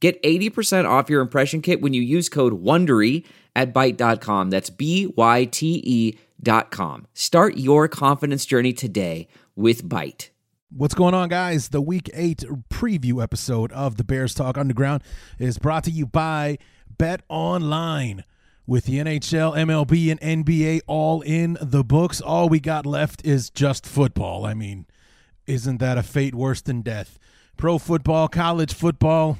Get 80% off your impression kit when you use code WONDERY at Byte.com. That's B-Y-T-E dot com. Start your confidence journey today with Byte. What's going on, guys? The Week 8 preview episode of the Bears Talk Underground is brought to you by Bet Online. With the NHL, MLB, and NBA all in the books, all we got left is just football. I mean, isn't that a fate worse than death? Pro football, college football,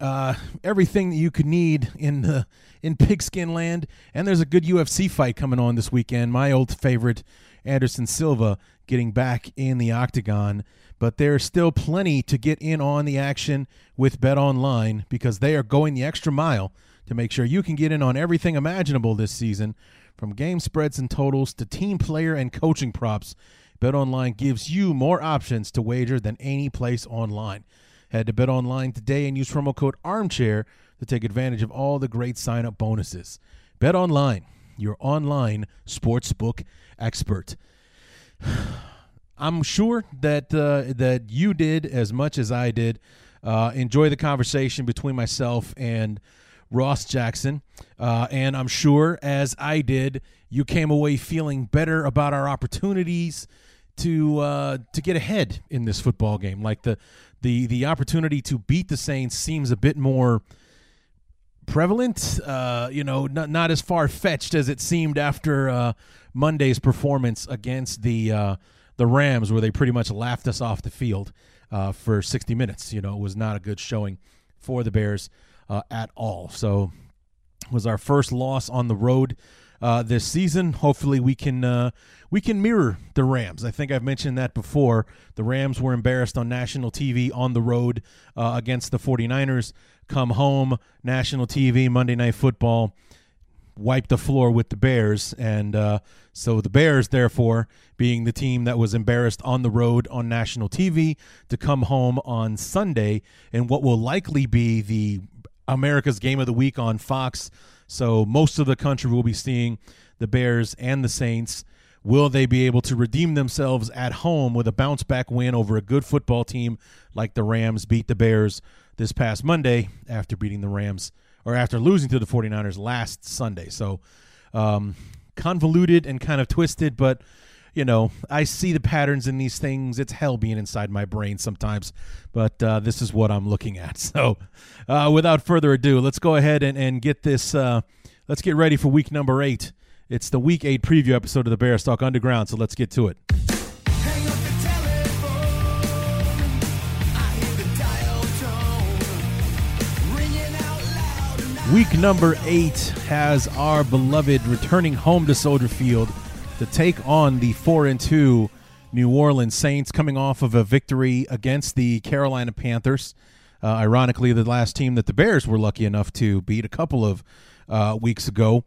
uh, everything that you could need in the in pigskin land. And there's a good UFC fight coming on this weekend. My old favorite, Anderson Silva, getting back in the octagon. But there's still plenty to get in on the action with Bet Online because they are going the extra mile to make sure you can get in on everything imaginable this season, from game spreads and totals to team player and coaching props. Bet Online gives you more options to wager than any place online. Head to Bet Online today and use promo code ARMCHAIR to take advantage of all the great sign up bonuses. Bet Online, your online sportsbook expert. I'm sure that uh, that you did as much as I did. Uh, enjoy the conversation between myself and Ross Jackson, uh, and I'm sure as I did, you came away feeling better about our opportunities to uh, to get ahead in this football game. Like the the the opportunity to beat the Saints seems a bit more prevalent. Uh, you know, not not as far fetched as it seemed after uh, Monday's performance against the uh, the Rams, where they pretty much laughed us off the field uh, for 60 minutes. You know, it was not a good showing for the Bears uh, at all. So, it was our first loss on the road uh, this season. Hopefully, we can we can mirror the Rams. I think I've mentioned that before. The Rams were embarrassed on national TV on the road uh, against the 49ers. Come home, national TV, Monday Night Football, wipe the floor with the Bears. And uh, so the Bears, therefore, being the team that was embarrassed on the road on national TV, to come home on Sunday in what will likely be the America's Game of the Week on Fox so most of the country will be seeing the Bears and the Saints. Will they be able to redeem themselves at home with a bounce back win over a good football team like the Rams beat the Bears this past Monday after beating the Rams or after losing to the 49ers last Sunday? So um, convoluted and kind of twisted, but you know, I see the patterns in these things. It's hell being inside my brain sometimes, but uh, this is what I'm looking at. So, uh, without further ado, let's go ahead and, and get this. Uh, let's get ready for week number eight. It's the week eight preview episode of the Bears Talk Underground. So let's get to it. Week number eight has our beloved returning home to Soldier Field to take on the 4 and 2 New Orleans Saints coming off of a victory against the Carolina Panthers. Uh, ironically, the last team that the Bears were lucky enough to beat a couple of uh, weeks ago.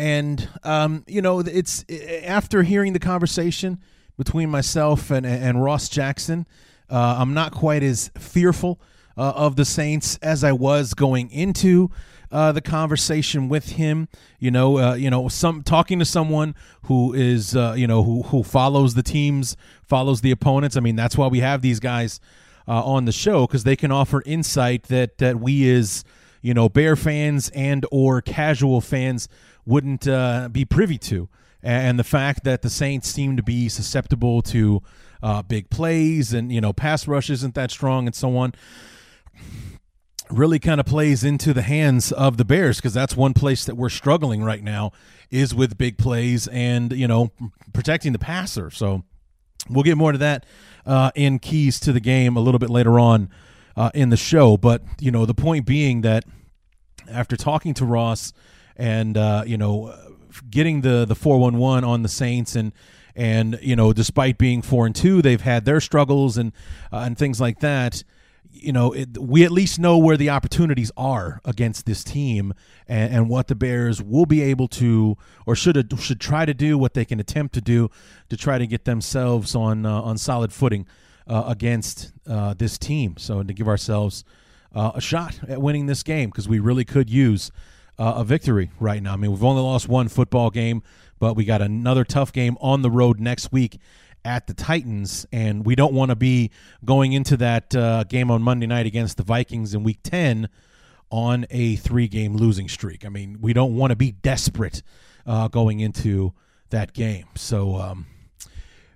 And, um, you know, it's after hearing the conversation between myself and, and Ross Jackson, uh, I'm not quite as fearful uh, of the Saints as I was going into uh, the conversation with him. You know, uh, you know, some talking to someone who is, uh, you know, who who follows the teams, follows the opponents. I mean, that's why we have these guys uh, on the show because they can offer insight that that we as you know Bear fans and or casual fans wouldn't uh, be privy to. And the fact that the Saints seem to be susceptible to uh, big plays and you know pass rush isn't that strong and so on really kind of plays into the hands of the Bears because that's one place that we're struggling right now is with big plays and you know protecting the passer. So we'll get more to that uh, in keys to the game a little bit later on uh, in the show. But you know the point being that after talking to Ross and uh, you know getting the the four one one on the Saints and and you know despite being four and two they've had their struggles and uh, and things like that you know, it, we at least know where the opportunities are against this team and, and, what the Bears will be able to or should should try to do, what they can attempt to do to try to get themselves on uh, on solid footing uh, against uh, this team. So to give ourselves uh, a shot at winning this game because we really could use uh, a victory right now. I mean, we've only lost one football game, but we got another tough game on the road next week at the Titans, and we don't want to be going into that uh, game on Monday night against the Vikings in Week Ten on a three-game losing streak. I mean, we don't want to be desperate uh, going into that game. So, um,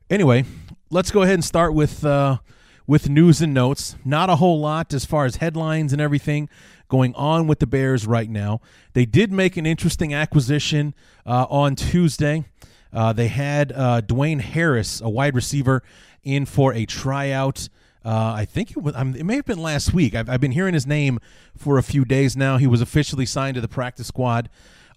anyway, let's go ahead and start with uh, with news and notes. Not a whole lot as far as headlines and everything going on with the Bears right now. They did make an interesting acquisition uh, on Tuesday. Uh, they had uh, Dwayne Harris, a wide receiver, in for a tryout. Uh, I think it, was, it may have been last week. I've, I've, been hearing his name for a few days now. He was officially signed to the practice squad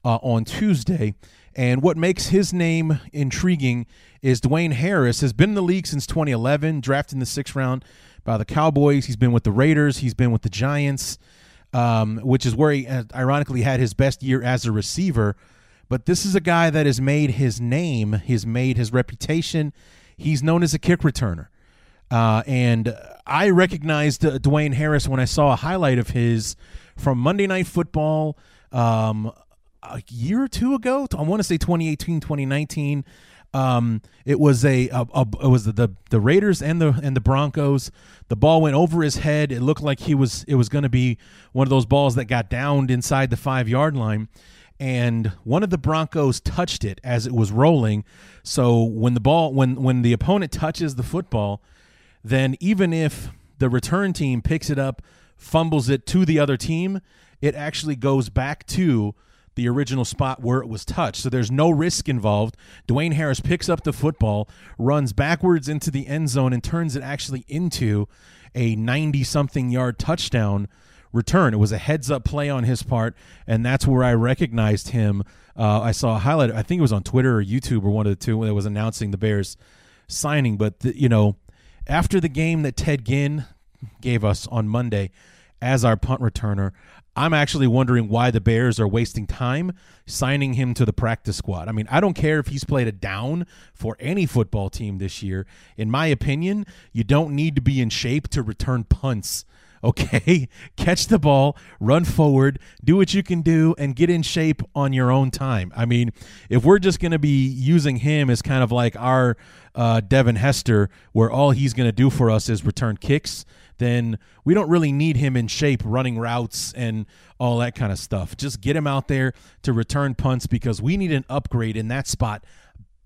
uh, on Tuesday. And what makes his name intriguing is Dwayne Harris has been in the league since 2011, drafted in the sixth round by the Cowboys. He's been with the Raiders. He's been with the Giants, um, which is where he uh, ironically had his best year as a receiver but this is a guy that has made his name, he's made his reputation. He's known as a kick returner. Uh, and I recognized uh, Dwayne Harris when I saw a highlight of his from Monday Night Football um, a year or two ago. I want to say 2018, 2019. Um, it was a, a, a, it was the, the the Raiders and the and the Broncos. The ball went over his head. It looked like he was it was going to be one of those balls that got downed inside the five yard line and one of the Broncos touched it as it was rolling. So when the ball when when the opponent touches the football, then even if the return team picks it up, fumbles it to the other team, it actually goes back to the original spot where it was touched. So there's no risk involved. Dwayne Harris picks up the football, runs backwards into the end zone and turns it actually into a 90 something yard touchdown return. It was a heads up play on his part, and that's where I recognized him. Uh, I saw a highlight. I think it was on Twitter or YouTube or one of the two that was announcing the Bears signing. But the, you know, after the game that Ted Ginn gave us on Monday as our punt returner, I'm actually wondering why the Bears are wasting time signing him to the practice squad. I mean, I don't care if he's played a down for any football team this year. In my opinion, you don't need to be in shape to return punts okay? Catch the ball, run forward, do what you can do, and get in shape on your own time. I mean, if we're just going to be using him as kind of like our uh, Devin Hester, where all he's going to do for us is return kicks, then we don't really need him in shape running routes and all that kind of stuff. Just get him out there to return punts because we need an upgrade in that spot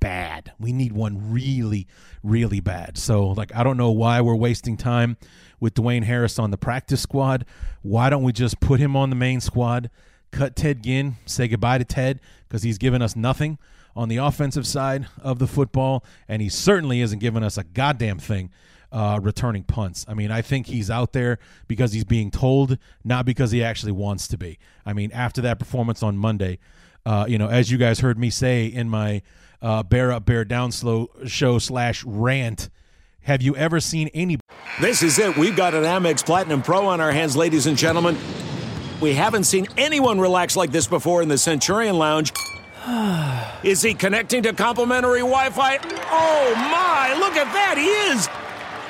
bad. We need one really, really bad. So, like, I don't know why we're wasting time with Dwayne Harris on the practice squad. Why don't we just put him on the main squad, cut Ted Ginn, say goodbye to Ted because he's given us nothing on the offensive side of the football, and he certainly isn't giving us a goddamn thing uh, returning punts. I mean, I think he's out there because he's being told, not because he actually wants to be. I mean, after that performance on Monday, uh, you know, as you guys heard me say in my uh, Bear Up, Bear Down slow show slash rant, have you ever seen any? This is it. We've got an Amex Platinum Pro on our hands, ladies and gentlemen. We haven't seen anyone relax like this before in the Centurion Lounge. Is he connecting to complimentary Wi Fi? Oh my, look at that, he is!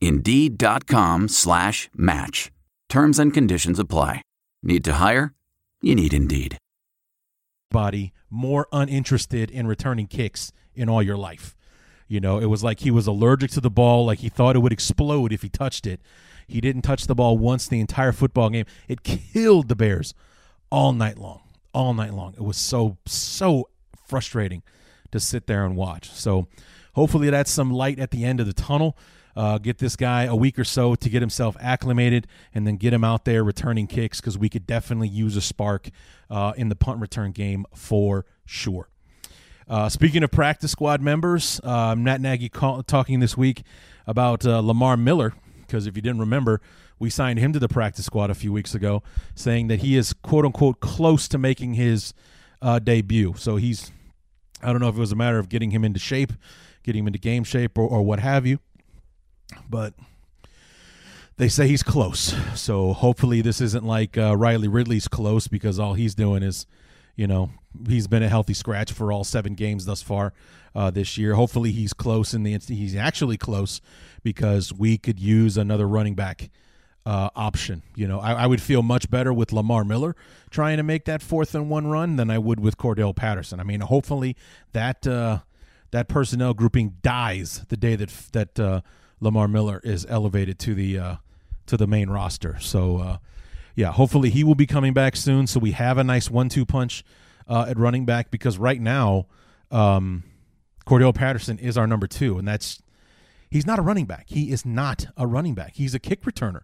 Indeed.com slash match. Terms and conditions apply. Need to hire? you need Indeed. Body more uninterested in returning kicks in all your life. You know, it was like he was allergic to the ball, like he thought it would explode if he touched it. He didn't touch the ball once the entire football game. It killed the Bears all night long. All night long. It was so, so frustrating to sit there and watch. So hopefully that's some light at the end of the tunnel. Uh, get this guy a week or so to get himself acclimated and then get him out there returning kicks because we could definitely use a spark uh, in the punt return game for sure. Uh, speaking of practice squad members, uh, Matt Nagy call, talking this week about uh, Lamar Miller because if you didn't remember, we signed him to the practice squad a few weeks ago, saying that he is quote unquote close to making his uh, debut. So he's, I don't know if it was a matter of getting him into shape, getting him into game shape, or, or what have you but they say he's close. So hopefully this isn't like uh, Riley Ridley's close because all he's doing is, you know, he's been a healthy scratch for all seven games thus far uh, this year. Hopefully he's close in the he's actually close because we could use another running back uh, option. You know, I, I, would feel much better with Lamar Miller trying to make that fourth and one run than I would with Cordarrelle Patterson. I mean, hopefully that uh, that personnel grouping dies the day that that uh, Lamar Miller is elevated to the uh, to the main roster. So uh, yeah, hopefully he will be coming back soon. So we have a nice one-two punch uh, at running back because right now, um, Cordarrelle Patterson is our number two, and that's he's not a running back. He is not a running back. He's a kick returner.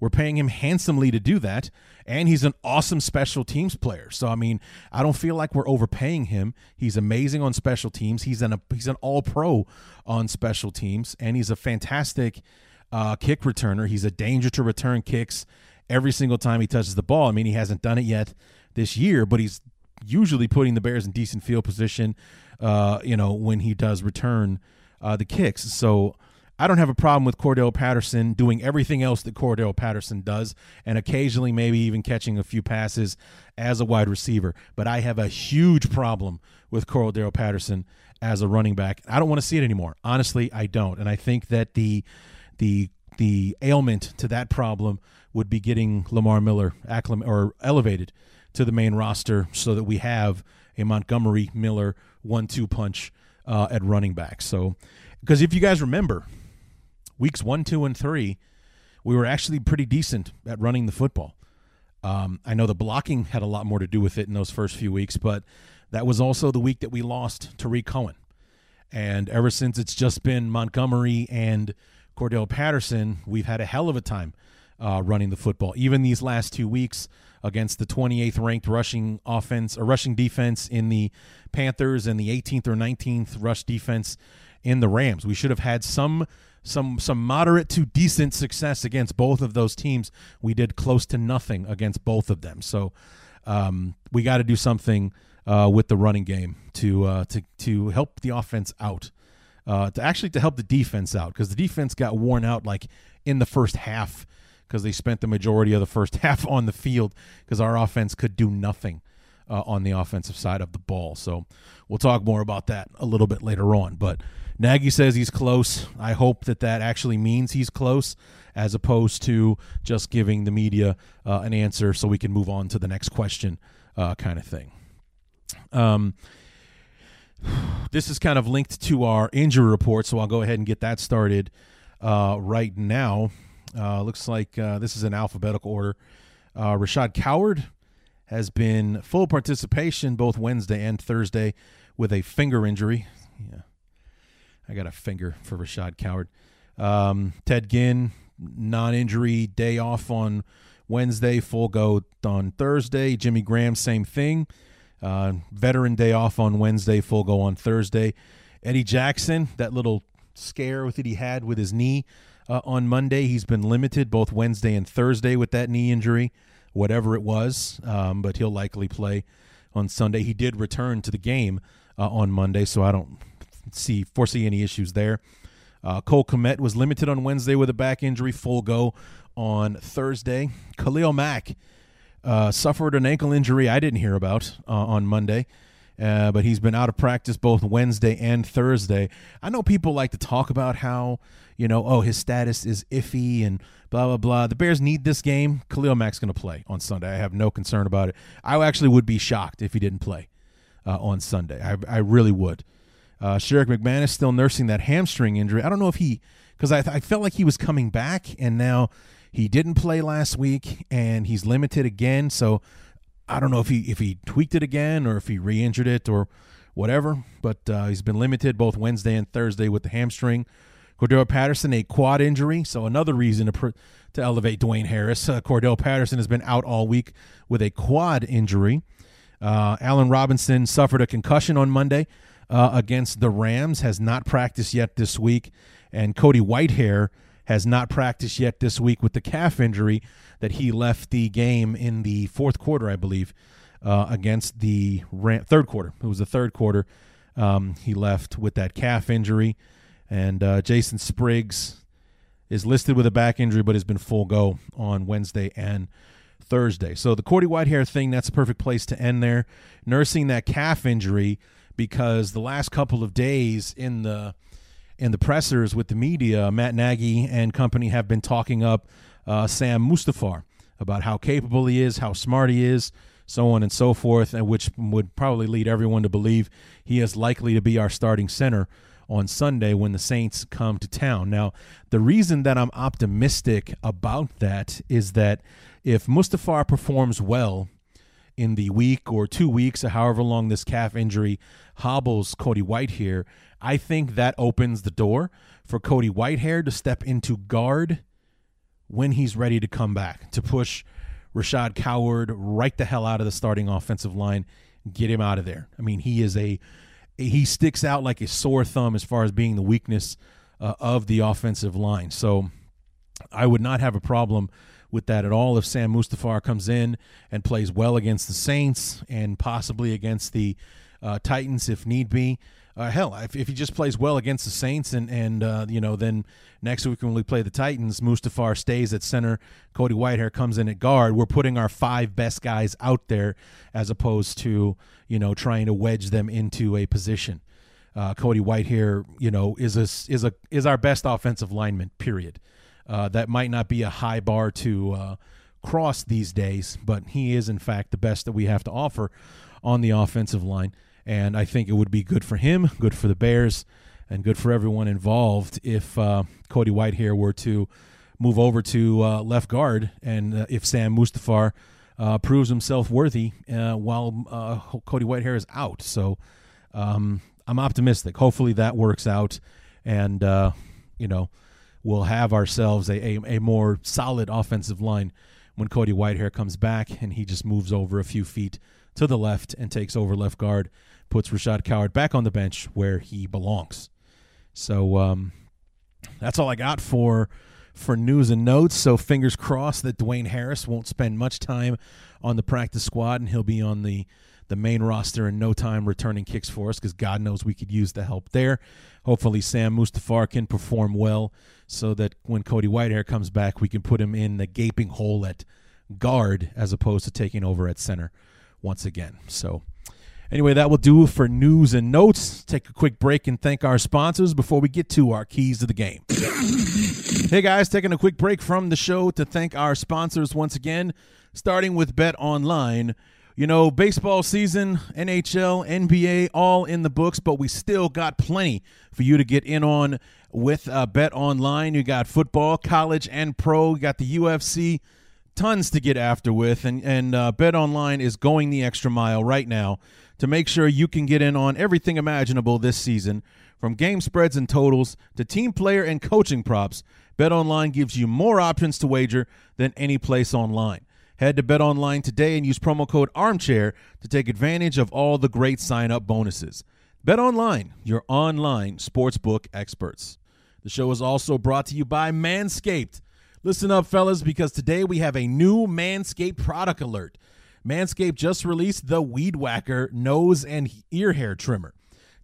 We're paying him handsomely to do that, and he's an awesome special teams player. So I mean, I don't feel like we're overpaying him. He's amazing on special teams. He's an he's an all pro on special teams, and he's a fantastic uh, kick returner. He's a danger to return kicks every single time he touches the ball. I mean, he hasn't done it yet this year, but he's usually putting the Bears in decent field position. Uh, you know, when he does return uh, the kicks. So I don't have a problem with Cordarrelle Patterson doing everything else that Cordarrelle Patterson does, and occasionally maybe even catching a few passes as a wide receiver. But I have a huge problem with Cordarrelle Patterson as a running back. I don't want to see it anymore. Honestly, I don't. And I think that the the the ailment to that problem would be getting Lamar Miller acclim- or elevated to the main roster so that we have a Montgomery Miller one-two punch uh, at running back. So, because if you guys remember, weeks one, two, and three, we were actually pretty decent at running the football. Um, I know the blocking had a lot more to do with it in those first few weeks, but that was also the week that we lost Tarik Cohen. And ever since it's just been Montgomery and Cordarrelle Patterson, we've had a hell of a time uh, running the football. Even these last two weeks against the 28th ranked rushing offense or rushing defense in the Panthers and the 18th or 19th rush defense in the Rams. We should have had some some some moderate to decent success against both of those teams. We did close to nothing against both of them. So um, we got to do something uh, with the running game to uh, to to help the offense out. Uh, to actually to help the defense out because the defense got worn out like in the first half because they spent the majority of the first half on the field because our offense could do nothing uh, on the offensive side of the ball. So we'll talk more about that a little bit later on. But Nagy says he's close. I hope that that actually means he's close as opposed to just giving the media uh, an answer so we can move on to the next question uh, kind of thing. Um, this is kind of linked to our injury report, so I'll go ahead and get that started uh, right now. Uh, looks like uh, this is in alphabetical order. Uh, Rashad Coward has been full participation both Wednesday and Thursday with a finger injury. Yeah, I got a finger for Rashad Coward. Um, Ted Ginn, non injury day off on Wednesday, full go on Thursday. Jimmy Graham, same thing. Uh, veteran day off on Wednesday, full go on Thursday. Eddie Jackson, that little scare that he had with his knee uh, on Monday, he's been limited both Wednesday and Thursday with that knee injury, whatever it was, um, but he'll likely play on Sunday. He did return to the game uh, on Monday, so I don't see foresee any issues there. Uh, Cole Kmet was limited on Wednesday with a back injury, full go on Thursday. Khalil Mack uh, suffered an ankle injury I didn't hear about uh, on Monday, Uh, but he's been out of practice both Wednesday and Thursday. I know people like to talk about how, you know, oh, his status is iffy and blah, blah, blah. The Bears need this game. Khalil Mack's going to play on Sunday. I have no concern about it. I actually would be shocked if he didn't play uh, on Sunday. I, I really would. Uh, Sherrick McManis still nursing that hamstring injury. I don't know if he, because I, I felt like he was coming back, and now he didn't play last week, and he's limited again. So I don't know if he if he tweaked it again or if he re-injured it or whatever. But uh, he's been limited both Wednesday and Thursday with the hamstring. Cordarrelle Patterson a quad injury, so another reason to pr- to elevate Dwayne Harris. Uh, Cordarrelle Patterson has been out all week with a quad injury. Uh, Allen Robinson suffered a concussion on Monday uh, against the Rams, has not practiced yet this week, and Cody Whitehair has not practiced yet this week with the calf injury that he left the game in the fourth quarter, I believe, uh, against the Ram- third quarter. It was the third quarter. Um, he left with that calf injury, and uh, Jason Spriggs is listed with a back injury, but has been full go on Wednesday and Thursday. So the Cody Whitehair thing, that's a perfect place to end there. Nursing that calf injury because the last couple of days in the in the pressers with the media, Matt Nagy and company have been talking up uh, Sam Mustipher about how capable he is, how smart he is, so on and so forth, and which would probably lead everyone to believe he is likely to be our starting center on Sunday when the Saints come to town. Now, the reason that I'm optimistic about that is that if Mustipher performs well in the week or two weeks or however long this calf injury hobbles Cody Whitehair, I think that opens the door for Cody Whitehair to step into guard when he's ready to come back, to push Rashad Coward right the hell out of the starting offensive line, get him out of there. I mean, he is a he sticks out like a sore thumb as far as being the weakness uh, of the offensive line. So I would not have a problem with that at all if Sam Mustipher comes in and plays well against the Saints and possibly against the uh, Titans if need be. Uh, hell, if, if he just plays well against the Saints and and uh, you know then next week when we play the Titans, Mustipher stays at center, Cody Whitehair comes in at guard. We're putting our five best guys out there as opposed to you know trying to wedge them into a position. Uh, Cody Whitehair, you know, is a is a is our best offensive lineman. Period. Uh, that might not be a high bar to uh, cross these days, but he is in fact the best that we have to offer on the offensive line. And I think it would be good for him, good for the Bears, and good for everyone involved if uh, Cody Whitehair were to move over to uh, left guard, and uh, if Sam Mustipher uh, proves himself worthy while Cody Whitehair is out. So um, I'm optimistic. Hopefully that works out, and you know we'll have ourselves a, a, a more solid offensive line when Cody Whitehair comes back and he just moves over a few feet to the left and takes over left guard puts Rashad Coward back on the bench where he belongs. So um, that's all I got for for news and notes. So fingers crossed that Dwayne Harris won't spend much time on the practice squad and he'll be on the the main roster in no time returning kicks for us because God knows we could use the help there. Hopefully Sam Mustipher can perform well so that when Cody Whitehair comes back, we can put him in the gaping hole at guard as opposed to taking over at center once again. So Anyway, that will do for news and notes. Take a quick break and thank our sponsors before we get to our keys to the game. hey guys, taking a quick break from the show to thank our sponsors once again, starting with Bet Online. You know, baseball season, NHL, NBA, all in the books, but we still got plenty for you to get in on with uh, Bet Online. You got football, college, and pro. You got the UFC, tons to get after with, and and uh, Bet Online is going the extra mile right now to make sure you can get in on everything imaginable this season, from game spreads and totals to team player and coaching props. Bet Online gives you more options to wager than any place online. Head to BetOnline today and use promo code ARMCHAIR to take advantage of all the great sign-up bonuses. BetOnline, your online sportsbook experts. The show is also brought to you by Manscaped. Listen up, fellas, because today we have a new Manscaped product alert. Manscaped just released the Weed Whacker nose and ear hair trimmer.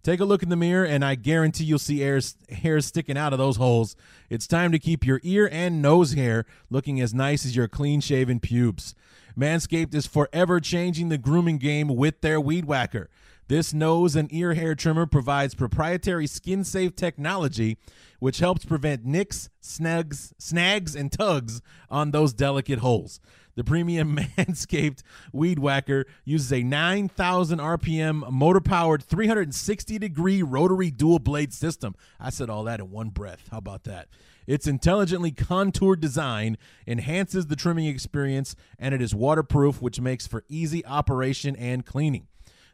Take a look in the mirror, and I guarantee you'll see hairs, sticking out of those holes. It's time to keep your ear and nose hair looking as nice as your clean shaven pubes. Manscaped is forever changing the grooming game with their Weed Whacker. This nose and ear hair trimmer provides proprietary skin safe technology, which helps prevent nicks, snags, snags, and tugs on those delicate holes. The premium Manscaped Weed Whacker uses a 9,000 RPM motor powered 360 degree rotary dual blade system. I said all that in one breath. How about that? Its intelligently contoured design enhances the trimming experience, and it is waterproof, which makes for easy operation and cleaning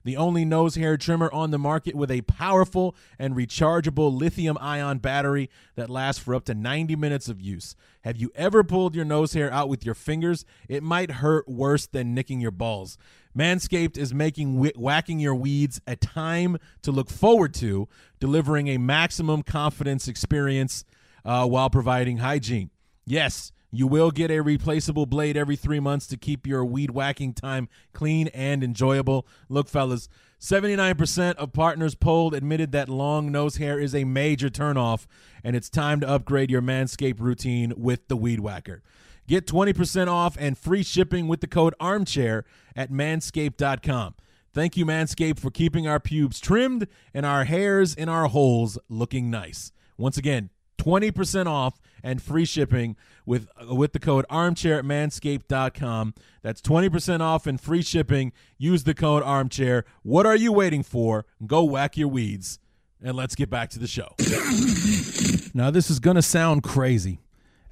the only nose hair trimmer on the market with a powerful and rechargeable lithium ion battery that lasts for up to 90 minutes of use. Have you ever pulled your nose hair out with your fingers? It might hurt worse than nicking your balls. Manscaped is making whacking your weeds a time to look forward to, delivering a maximum confidence experience uh, while providing hygiene. Yes, you will get a replaceable blade every three months to keep your weed whacking time clean and enjoyable. Look, fellas, 79% of partners polled admitted that long nose hair is a major turnoff, and it's time to upgrade your Manscaped routine with the Weed Whacker. Get 20% off and free shipping with the code armchair at manscaped.com. Thank you, Manscaped, for keeping our pubes trimmed and our hairs in our holes looking nice. Once again, 20% off and free shipping with with the code armchair at manscaped.com. That's 20% off and free shipping. Use the code armchair. What are you waiting for? Go whack your weeds. And let's get back to the show. now, this is going to sound crazy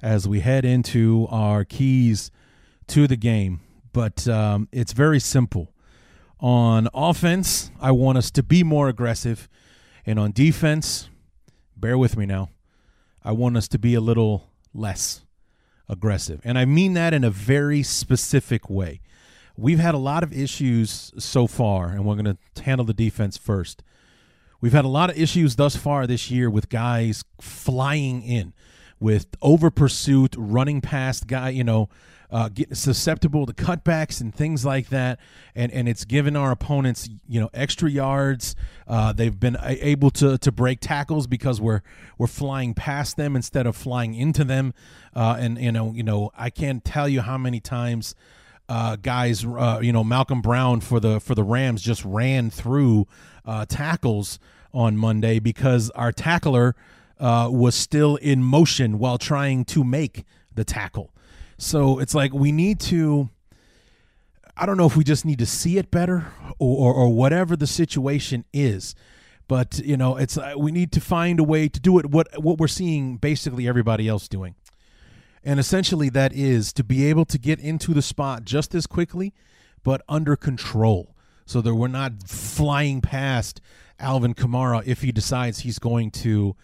as we head into our keys to the game, but um, it's very simple. On offense, I want us to be more aggressive. And on defense, bear with me now I want us to be a little less aggressive. And I mean that in a very specific way. We've had a lot of issues so far, and we're going to handle the defense first. We've had a lot of issues thus far this year with guys flying in, with over pursuit, running past guy, you know, uh, getting susceptible to cutbacks and things like that, and and it's given our opponents you know extra yards. Uh, they've been able to to break tackles because we're we're flying past them instead of flying into them, uh, and you know you know I can't tell you how many times. Uh, guys, uh, you know Malcolm Brown for the for the Rams just ran through uh, tackles on Monday because our tackler uh, was still in motion while trying to make the tackle. So it's like we need to. I don't know if we just need to see it better or, or, or whatever the situation is, but you know, it's uh, we need to find a way to do it. What what we're seeing basically everybody else doing, and essentially that is to be able to get into the spot just as quickly, but under control, so that we're not flying past Alvin Kamara if he decides he's going to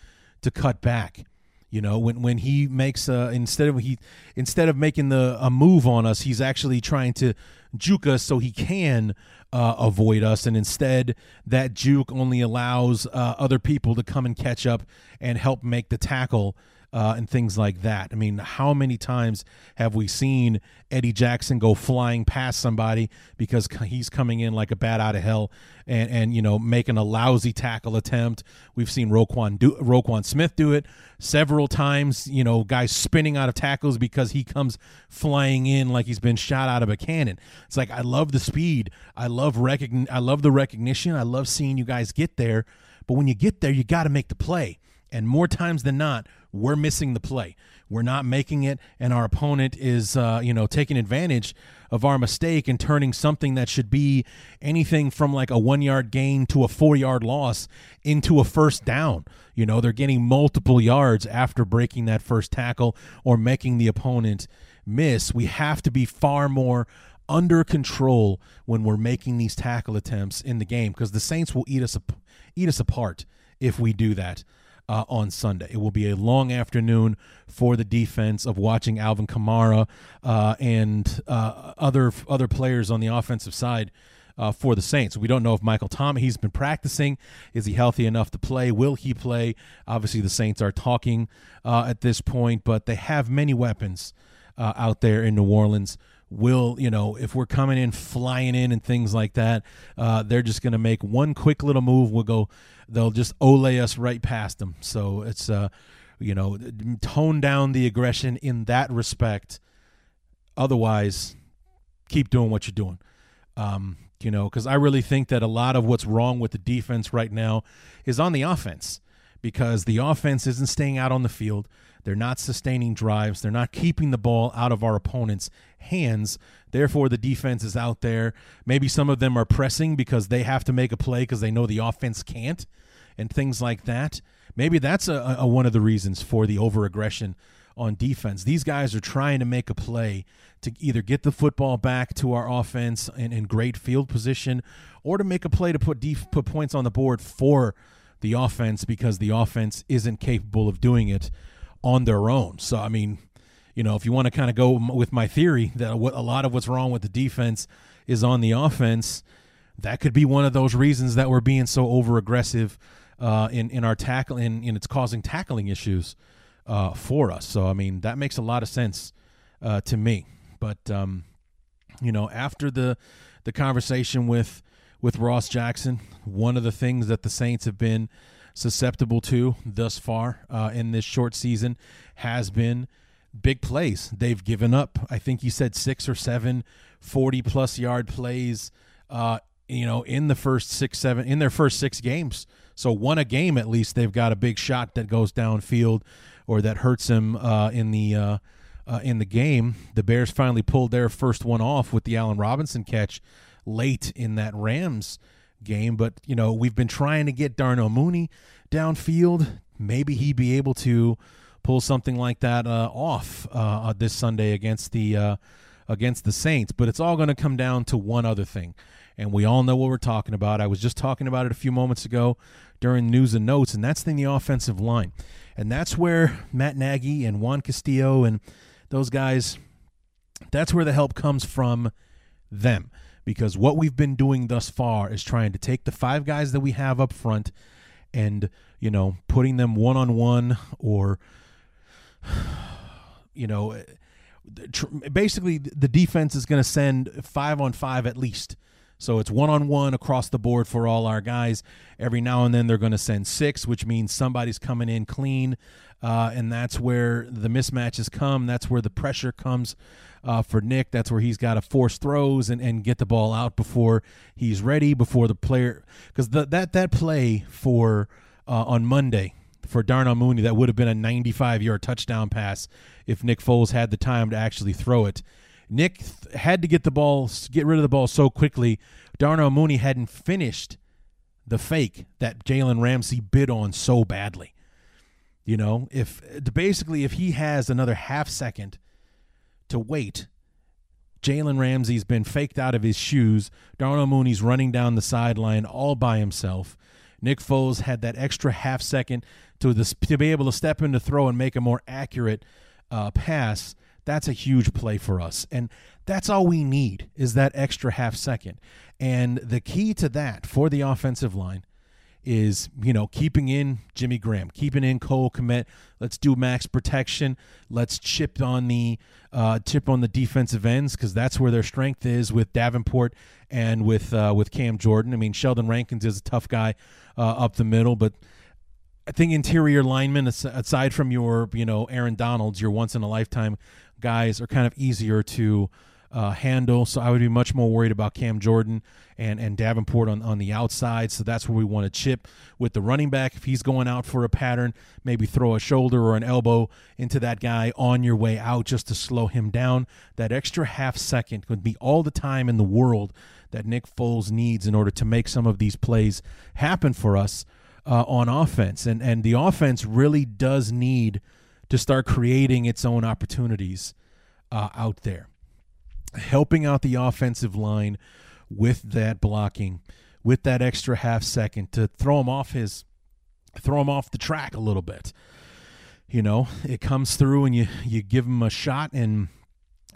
to cut back. You know, when when he makes uh, instead of he instead of making the a move on us, he's actually trying to juke us so he can uh, avoid us, and instead that juke only allows uh, other people to come and catch up and help make the tackle uh, and things like that. I mean, how many times have we seen Eddie Jackson go flying past somebody because he's coming in like a bat out of hell and, and you know making a lousy tackle attempt? We've seen Roquan do Roquan Smith do it several times. You know, guys spinning out of tackles because he comes flying in like he's been shot out of a cannon. It's like I love the speed. I love recogn- I love the recognition. I love seeing you guys get there. But when you get there, you got to make the play. And more times than not, we're missing the play. We're not making it, and our opponent is, uh, you know, taking advantage of our mistake and turning something that should be anything from like a one yard gain to a four yard loss into a first down. You know, they're getting multiple yards after breaking that first tackle or making the opponent miss. We have to be far more under control when we're making these tackle attempts in the game because the Saints will eat us eat us apart if we do that uh, on Sunday. It will be a long afternoon for the defense of watching Alvin Kamara uh, and uh, other other players on the offensive side. Uh, for the Saints, we don't know if Michael Thomas he's been practicing. Is he healthy enough to play? Will he play? Obviously, the Saints are talking uh, at this point, but they have many weapons uh, out there in New Orleans will you know if we're coming in flying in and things like that uh, they're just going to make one quick little move we'll go they'll just ole us right past them so it's uh you know tone down the aggression in that respect. Otherwise keep doing what you're doing. Um you know, because I really think that a lot of what's wrong with the defense right now is on the offense because the offense isn't staying out on the field. They're not sustaining drives. They're not keeping the ball out of our opponent's hands. Therefore, the defense is out there. Maybe some of them are pressing because they have to make a play because they know the offense can't, and things like that. Maybe that's a, a one of the reasons for the overaggression on defense. These guys are trying to make a play to either get the football back to our offense in, in great field position or to make a play to put def- put points on the board for the offense because the offense isn't capable of doing it on their own. So I mean, you know, if you want to kind of go with my theory that a lot of what's wrong with the defense is on the offense, that could be one of those reasons that we're being so over aggressive uh, in in our tackle and, in it's causing tackling issues uh, for us. So I mean, that makes a lot of sense uh, to me. But um, you know, after the the conversation with with Ross Jackson, one of the things that the Saints have been susceptible to thus far uh, in this short season has been big plays. They've given up, I think you said six or seven 40 plus yard plays, uh, you know, in the first six, seven, in their first six games. So one a game at least, they've got a big shot that goes downfield or that hurts them uh, in the uh, uh, in the game. The Bears finally pulled their first one off with the Allen Robinson catch late in that Rams game. But you know we've been trying to get Darnell Mooney downfield. Maybe he'd be able to pull something like that uh, off uh, this Sunday against the uh, against the Saints. But it's all going to come down to one other thing, and we all know what we're talking about. I was just talking about it a few moments ago during news and notes, and that's in the offensive line, and that's where Matt Nagy and Juan Castillo and those guys, that's where the help comes from them. Because what we've been doing thus far is trying to take the five guys that we have up front and, you know, putting them one on one or, you know, basically the defense is going to send five on five at least so it's one on one across the board for all our guys. Every now and then they're going to send six, which means somebody's coming in clean. Uh, and that's where the mismatches come. That's where the pressure comes uh, for Nick. That's where he's got to force throws and, and get the ball out before he's ready, before the player. Because that, that play for uh, on Monday for Darnell Mooney, that would have been a 95 yard touchdown pass if Nick Foles had the time to actually throw it. Nick th- had to get the ball, get rid of the ball so quickly. Darnell Mooney hadn't finished the fake that Jalen Ramsey bid on so badly. You know, if basically if he has another half second to wait, Jalen Ramsey's been faked out of his shoes. Darnell Mooney's running down the sideline all by himself. Nick Foles had that extra half second to the, to be able to step in to throw and make a more accurate uh, pass that's a huge play for us. And that's all we need is that extra half second. And the key to that for the offensive line is, you know, keeping in Jimmy Graham, keeping in Cole Kmet. Let's do max protection. Let's chip on the uh, chip on the defensive ends because that's where their strength is with Davenport and with uh, with Cam Jordan. I mean, Sheldon Rankins is a tough guy uh, up the middle, but I think interior linemen, aside from your, you know, Aaron Donalds, your once in a lifetime guys are kind of easier to uh, handle. So I would be much more worried about Cam Jordan and, and Davenport on, on the outside. So that's where we want to chip with the running back. If he's going out for a pattern, maybe throw a shoulder or an elbow into that guy on your way out just to slow him down. That extra half second could be all the time in the world that Nick Foles needs in order to make some of these plays happen for us uh, on offense. And, and the offense really does need – to start creating its own opportunities uh, out there. Helping out the offensive line with that blocking, with that extra half second to throw him off his throw him off the track a little bit. You know, it comes through and you you give him a shot and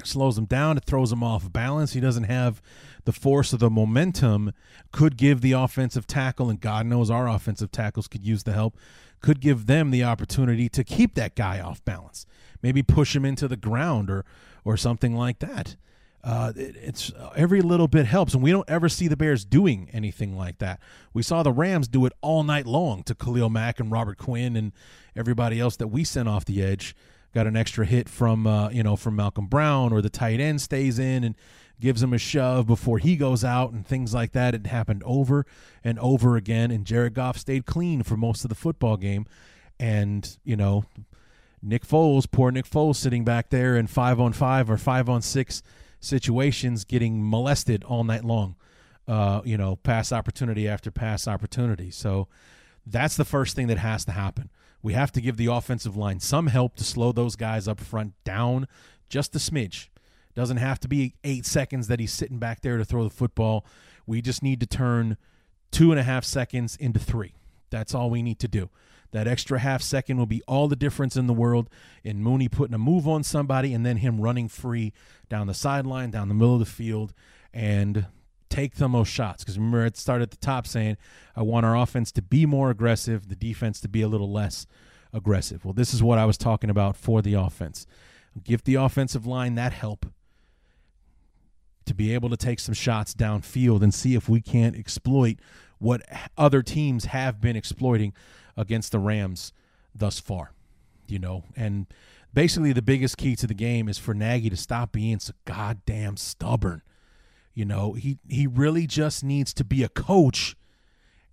slows him down. It throws him off balance. He doesn't have the force of the momentum. Could give the offensive tackle, and God knows our offensive tackles could use the help could give them the opportunity to keep that guy off balance, maybe push him into the ground or or something like that. Uh, it, it's uh, every little bit helps, and we don't ever see the Bears doing anything like that. We saw the Rams do it all night long to Khalil Mack and Robert Quinn and everybody else that we sent off the edge. got an extra hit from uh, you know from Malcolm Brown, or the tight end stays in and gives him a shove before he goes out, and things like that. It happened over and over again, and Jared Goff stayed clean for most of the football game, and you know. Nick Foles, poor Nick Foles, sitting back there in five on five or five on six situations, getting molested all night long. Uh, you know, pass opportunity after pass opportunity. So that's the first thing that has to happen. We have to give the offensive line some help to slow those guys up front down just a smidge. Doesn't have to be eight seconds that he's sitting back there to throw the football. We just need to turn two and a half seconds into three. That's all we need to do. That extra half second will be all the difference in the world in Mooney putting a move on somebody and then him running free down the sideline, down the middle of the field, and take the most shots. Because remember, it started at the top saying, I want our offense to be more aggressive, the defense to be a little less aggressive. Well, this is what I was talking about for the offense. Give the offensive line that help to be able to take some shots downfield and see if we can't exploit what other teams have been exploiting against the Rams thus far. You know, and basically the biggest key to the game is for Nagy to stop being so goddamn stubborn. You know, he he really just needs to be a coach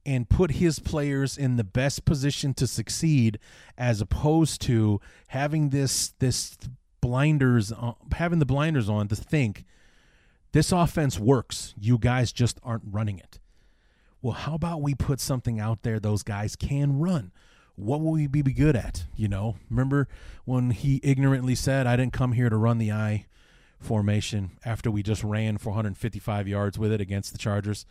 and put his players in the best position to succeed as opposed to having this this blinders on, having the blinders on to think this offense works. You guys just aren't running it. Well, how about we put something out there those guys can run? What will we be good at? You know, remember when he ignorantly said, I didn't come here to run the I formation after we just ran 455 yards with it against the Chargers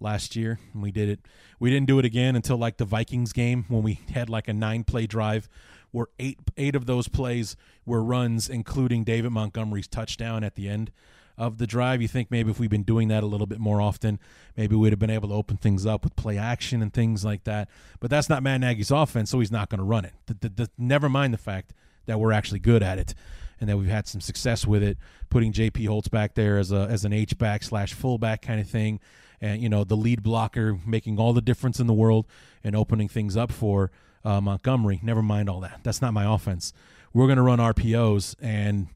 last year. And we did it. We didn't do it again until like the Vikings game when we had like a nine play drive where eight eight of those plays were runs, including David Montgomery's touchdown at the end of the drive. You think maybe if we've been doing that a little bit more often, maybe we'd have been able to open things up with play action and things like that. But that's not Matt Nagy's offense, so he's not going to run it. The, the, the, never mind the fact that we're actually good at it and that we've had some success with it, putting J.P. Holtz back there as a as an H back slash fullback kind of thing, and you know the lead blocker making all the difference in the world and opening things up for uh, Montgomery. Never mind all that. That's not my offense. We're going to run RPOs and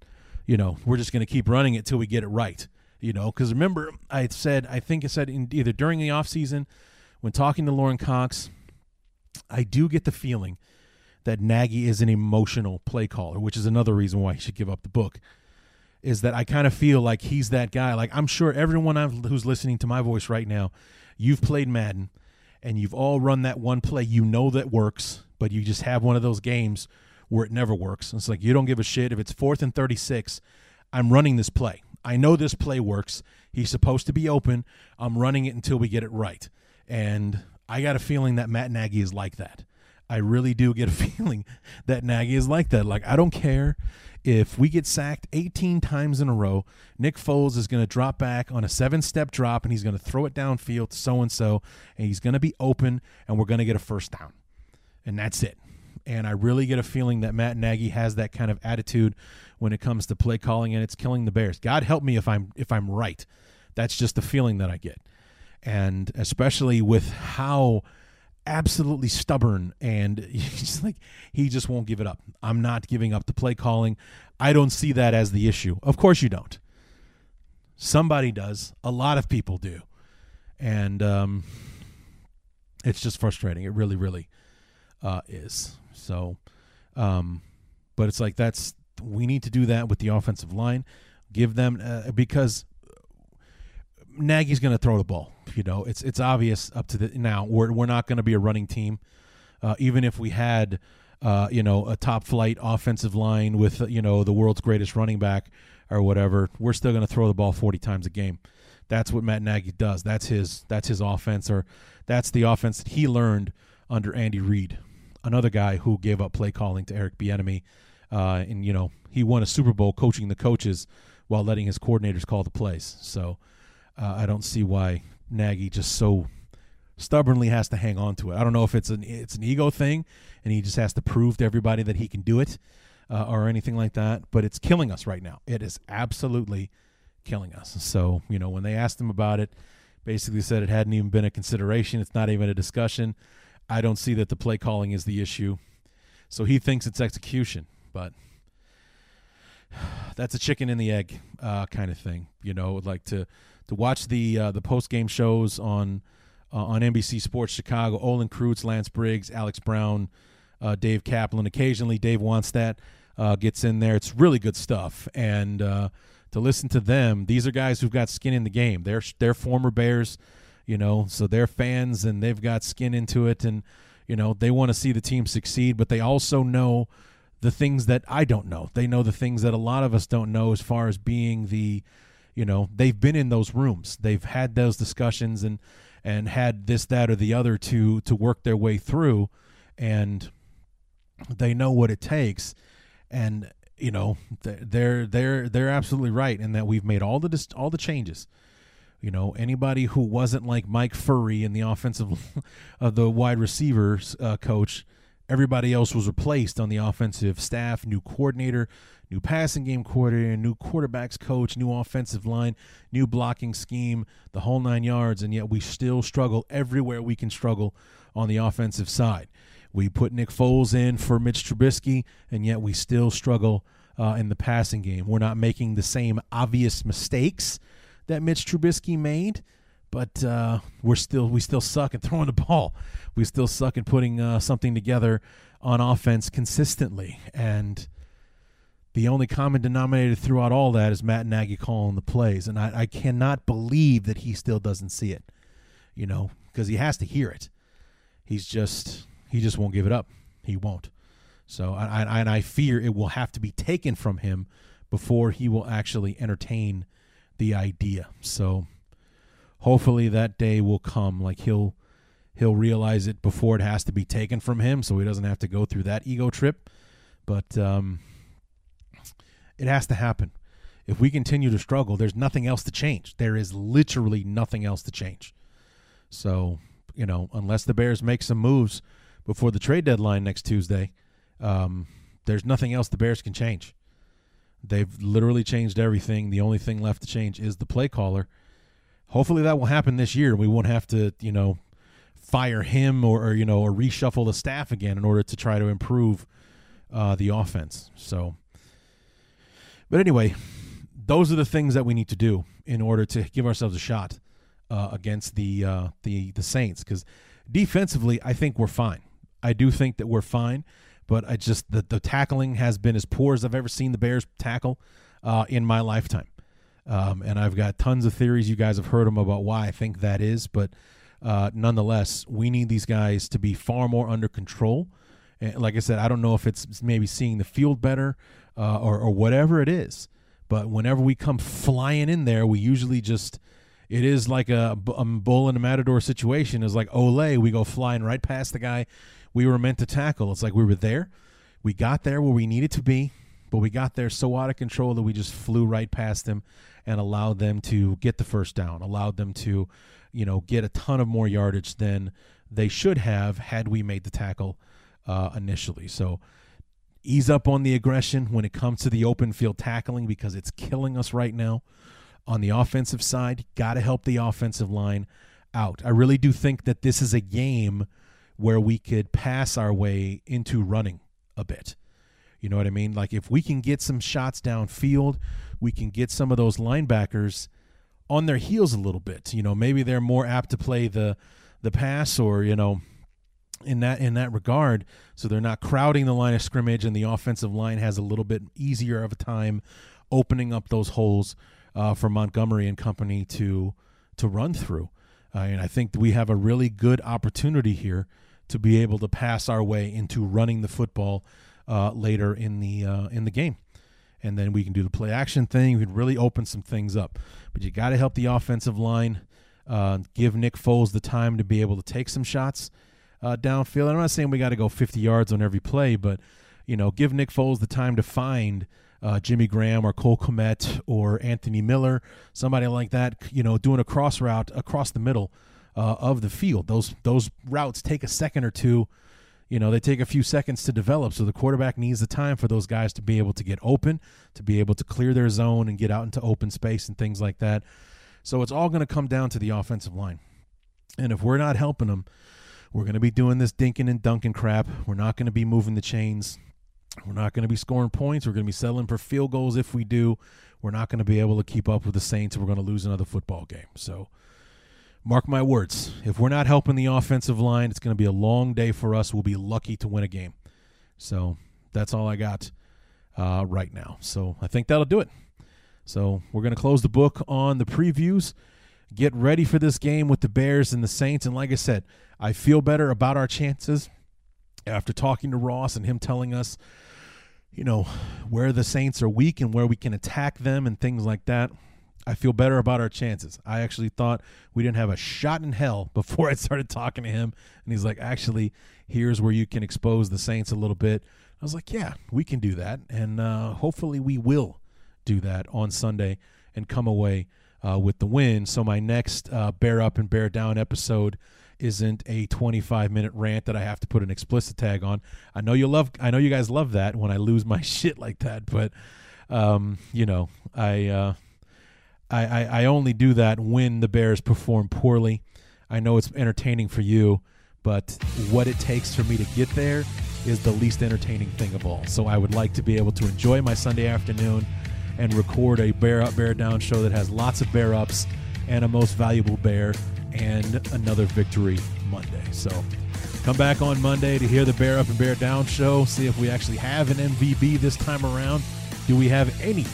you know, we're just going to keep running it till we get it right. You know, because remember, I said, I think I said in, either during the offseason when talking to Lauren Cox, I do get the feeling that Nagy is an emotional play caller, which is another reason why he should give up the book. Is that I kind of feel like he's that guy. Like I'm sure everyone who's listening to my voice right now, you've played Madden and you've all run that one play you know that works, but you just have one of those games where it never works. It's like you don't give a shit if it's fourth and 36. I'm running this play. I know this play works. He's supposed to be open. I'm running it until we get it right. And I got a feeling that Matt Nagy is like that. I really do get a feeling that Nagy is like that. Like, I don't care if we get sacked 18 times in a row. Nick Foles is going to drop back on a seven step drop and he's going to throw it downfield to so and so, and he's going to be open, and we're going to get a first down. And that's it and I really get a feeling that Matt Nagy has that kind of attitude when it comes to play calling, and it's killing the Bears. God help me if I'm if I'm right. That's just the feeling that I get, and especially with how absolutely stubborn and he's like he just won't give it up. I'm not giving up the play calling. I don't see that as the issue. Of course you don't. Somebody does. A lot of people do, and um, it's just frustrating. It really, really uh, is. So, um, but it's like that's we need to do that with the offensive line. Give them uh, because Nagy's going to throw the ball. You know, it's it's obvious up to the now. We're we're not going to be a running team, uh, even if we had. Uh, you know, a top flight offensive line with, you know, the world's greatest running back or whatever, we're still going to throw the ball 40 times a game. That's what Matt Nagy does. That's his that's his offense or that's the offense that he learned under Andy Reid another guy who gave up play calling to Eric Bieniemy, uh, and you know he won a Super Bowl coaching the coaches while letting his coordinators call the plays. So uh, I don't see why Nagy just so stubbornly has to hang on to it. I don't know if it's an it's an ego thing, and he just has to prove to everybody that he can do it, uh, or anything like that. But it's killing us right now. It is absolutely killing us. So you know when they asked him about it, basically said it hadn't even been a consideration. It's not even a discussion. I don't see that the play calling is the issue. So he thinks it's execution, but that's a chicken in the egg uh, kind of thing. You know, like to to watch the uh, the post game shows on uh, on NBC Sports Chicago. Olin Kreutz, Lance Briggs, Alex Brown, uh, Dave Kaplan. Occasionally, Dave Wannstedt uh, gets in there. It's really good stuff. And uh, to listen to them, these are guys who've got skin in the game. They're they're former Bears, you know, so they're fans and they've got skin into it, and you know they want to see the team succeed, but they also know the things that I don't know. They know the things that a lot of us don't know as far as being the, you know, they've been in those rooms. They've had those discussions and and had this, that, or the other to to work their way through, and they know what it takes. And you know, they're they're they're absolutely right in that we've made all the all the changes. You know, anybody who wasn't like Mike Furrey in the offensive of the wide receivers uh, coach Everybody else was replaced on the offensive staff, new coordinator, new passing game coordinator, new quarterbacks coach, new offensive line, new blocking scheme, the whole nine yards, and yet we still struggle everywhere we can struggle on the offensive side. We put Nick Foles in for Mitch Trubisky, and yet we still struggle uh, in the passing game. We're not making the same obvious mistakes that Mitch Trubisky made, but uh, we're still we still suck at throwing the ball. We still suck at putting uh, something together on offense consistently. And the only common denominator throughout all that is Matt Nagy calling the plays, and I, I cannot believe that he still doesn't see it. You know, because he has to hear it. He's just he just won't give it up. He won't. So I, I, and I fear it will have to be taken from him before he will actually entertain the idea. So hopefully that day will come. Like he'll he'll realize it before it has to be taken from him, so he doesn't have to go through that ego trip. But um, it has to happen. If we continue to struggle, there's nothing else to change. There is literally nothing else to change. So you know, unless the Bears make some moves before the trade deadline next Tuesday, um, there's nothing else the Bears can change. They've literally changed everything. The only thing left to change is the play caller hopefully that will happen this year. We won't have to, you know, fire him or, or you know, or reshuffle the staff again in order to try to improve uh, the offense. So, but anyway, those are the things that we need to do in order to give ourselves a shot uh, against the uh, the the Saints. Because defensively, I think we're fine. I do think that we're fine, but I just the the tackling has been as poor as I've ever seen the Bears tackle uh, in my lifetime. Um, and I've got tons of theories. You guys have heard them about why I think that is, but uh, nonetheless, we need these guys to be far more under control. And like I said, I don't know if it's maybe seeing the field better uh, or, or whatever it is, but whenever we come flying in there, we usually just it is like a, a bull in a matador situation. Is like Olay, we go flying right past the guy we were meant to tackle. It's like we were there, we got there where we needed to be, but we got there so out of control that we just flew right past them and allowed them to get the first down, allowed them to, you know, get a ton of more yardage than they should have had we made the tackle uh, initially. So ease up on the aggression when it comes to the open field tackling because it's killing us right now. On the offensive side, got to help the offensive line out. I really do think that this is a game where we could pass our way into running a bit. You know what I mean? Like if we can get some shots downfield, we can get some of those linebackers on their heels a little bit. You know, maybe they're more apt to play the the pass or, you know, in that in that regard, so they're not crowding the line of scrimmage and the offensive line has a little bit easier of a time opening up those holes uh, for Montgomery and company to to run through. Uh, and I think we have a really good opportunity here to be able to pass our way into running the football uh, later in the uh, in the game. And then we can do the play action thing. We can really open some things up. But you got to help the offensive line. Uh, give Nick Foles the time to be able to take some shots uh, downfield. I'm not saying we got to go 50 yards on every play, but you know, give Nick Foles the time to find uh, Jimmy Graham or Cole Kmet or Anthony Miller, somebody like that. You know, doing a cross route across the middle uh, of the field. Those those routes take a second or two you know, they take a few seconds to develop. So the quarterback needs the time for those guys to be able to get open, to be able to clear their zone and get out into open space and things like that. So it's all going to come down to the offensive line. And if we're not helping them, we're going to be doing this dinking and dunking crap. We're not going to be moving the chains. We're not going to be scoring points. We're going to be settling for field goals. If we do, we're not going to be able to keep up with the Saints. We're going to lose another football game. So, mark my words. If we're not helping the offensive line, it's going to be a long day for us. We'll be lucky to win a game. So, that's all I got uh, right now. So, I think that'll do it. So, we're going to close the book on the previews. Get ready for this game with the Bears and the Saints. And like I said, I feel better about our chances after talking to Ross and him telling us, you know, where the Saints are weak and where we can attack them and things like that. I feel better about our chances. I actually thought we didn't have a shot in hell before I started talking to him. And he's like, actually, here's where you can expose the Saints a little bit. I was like, yeah, we can do that. And uh, hopefully we will do that on Sunday and come away uh, with the win. So my next uh, Bear Up and Bear Down episode isn't a 25 minute rant that I have to put an explicit tag on. I know you love I know you guys love that when I lose my shit like that, but um, you know, I, uh, I, I I only do that when the Bears perform poorly. I know it's entertaining for you, but what it takes for me to get there is the least entertaining thing of all. So I would like to be able to enjoy my Sunday afternoon and record a bear up, bear down show that has lots of bear ups and a most valuable bear and another victory Monday. So come back on Monday to hear the bear up and bear down show. See if we actually have an MVB this time around. Do we have any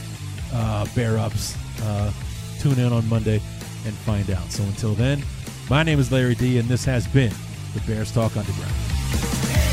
uh, bear ups? Uh, tune in on Monday and find out. So until then, my name is Larry D, and this has been the Bears Talk Underground.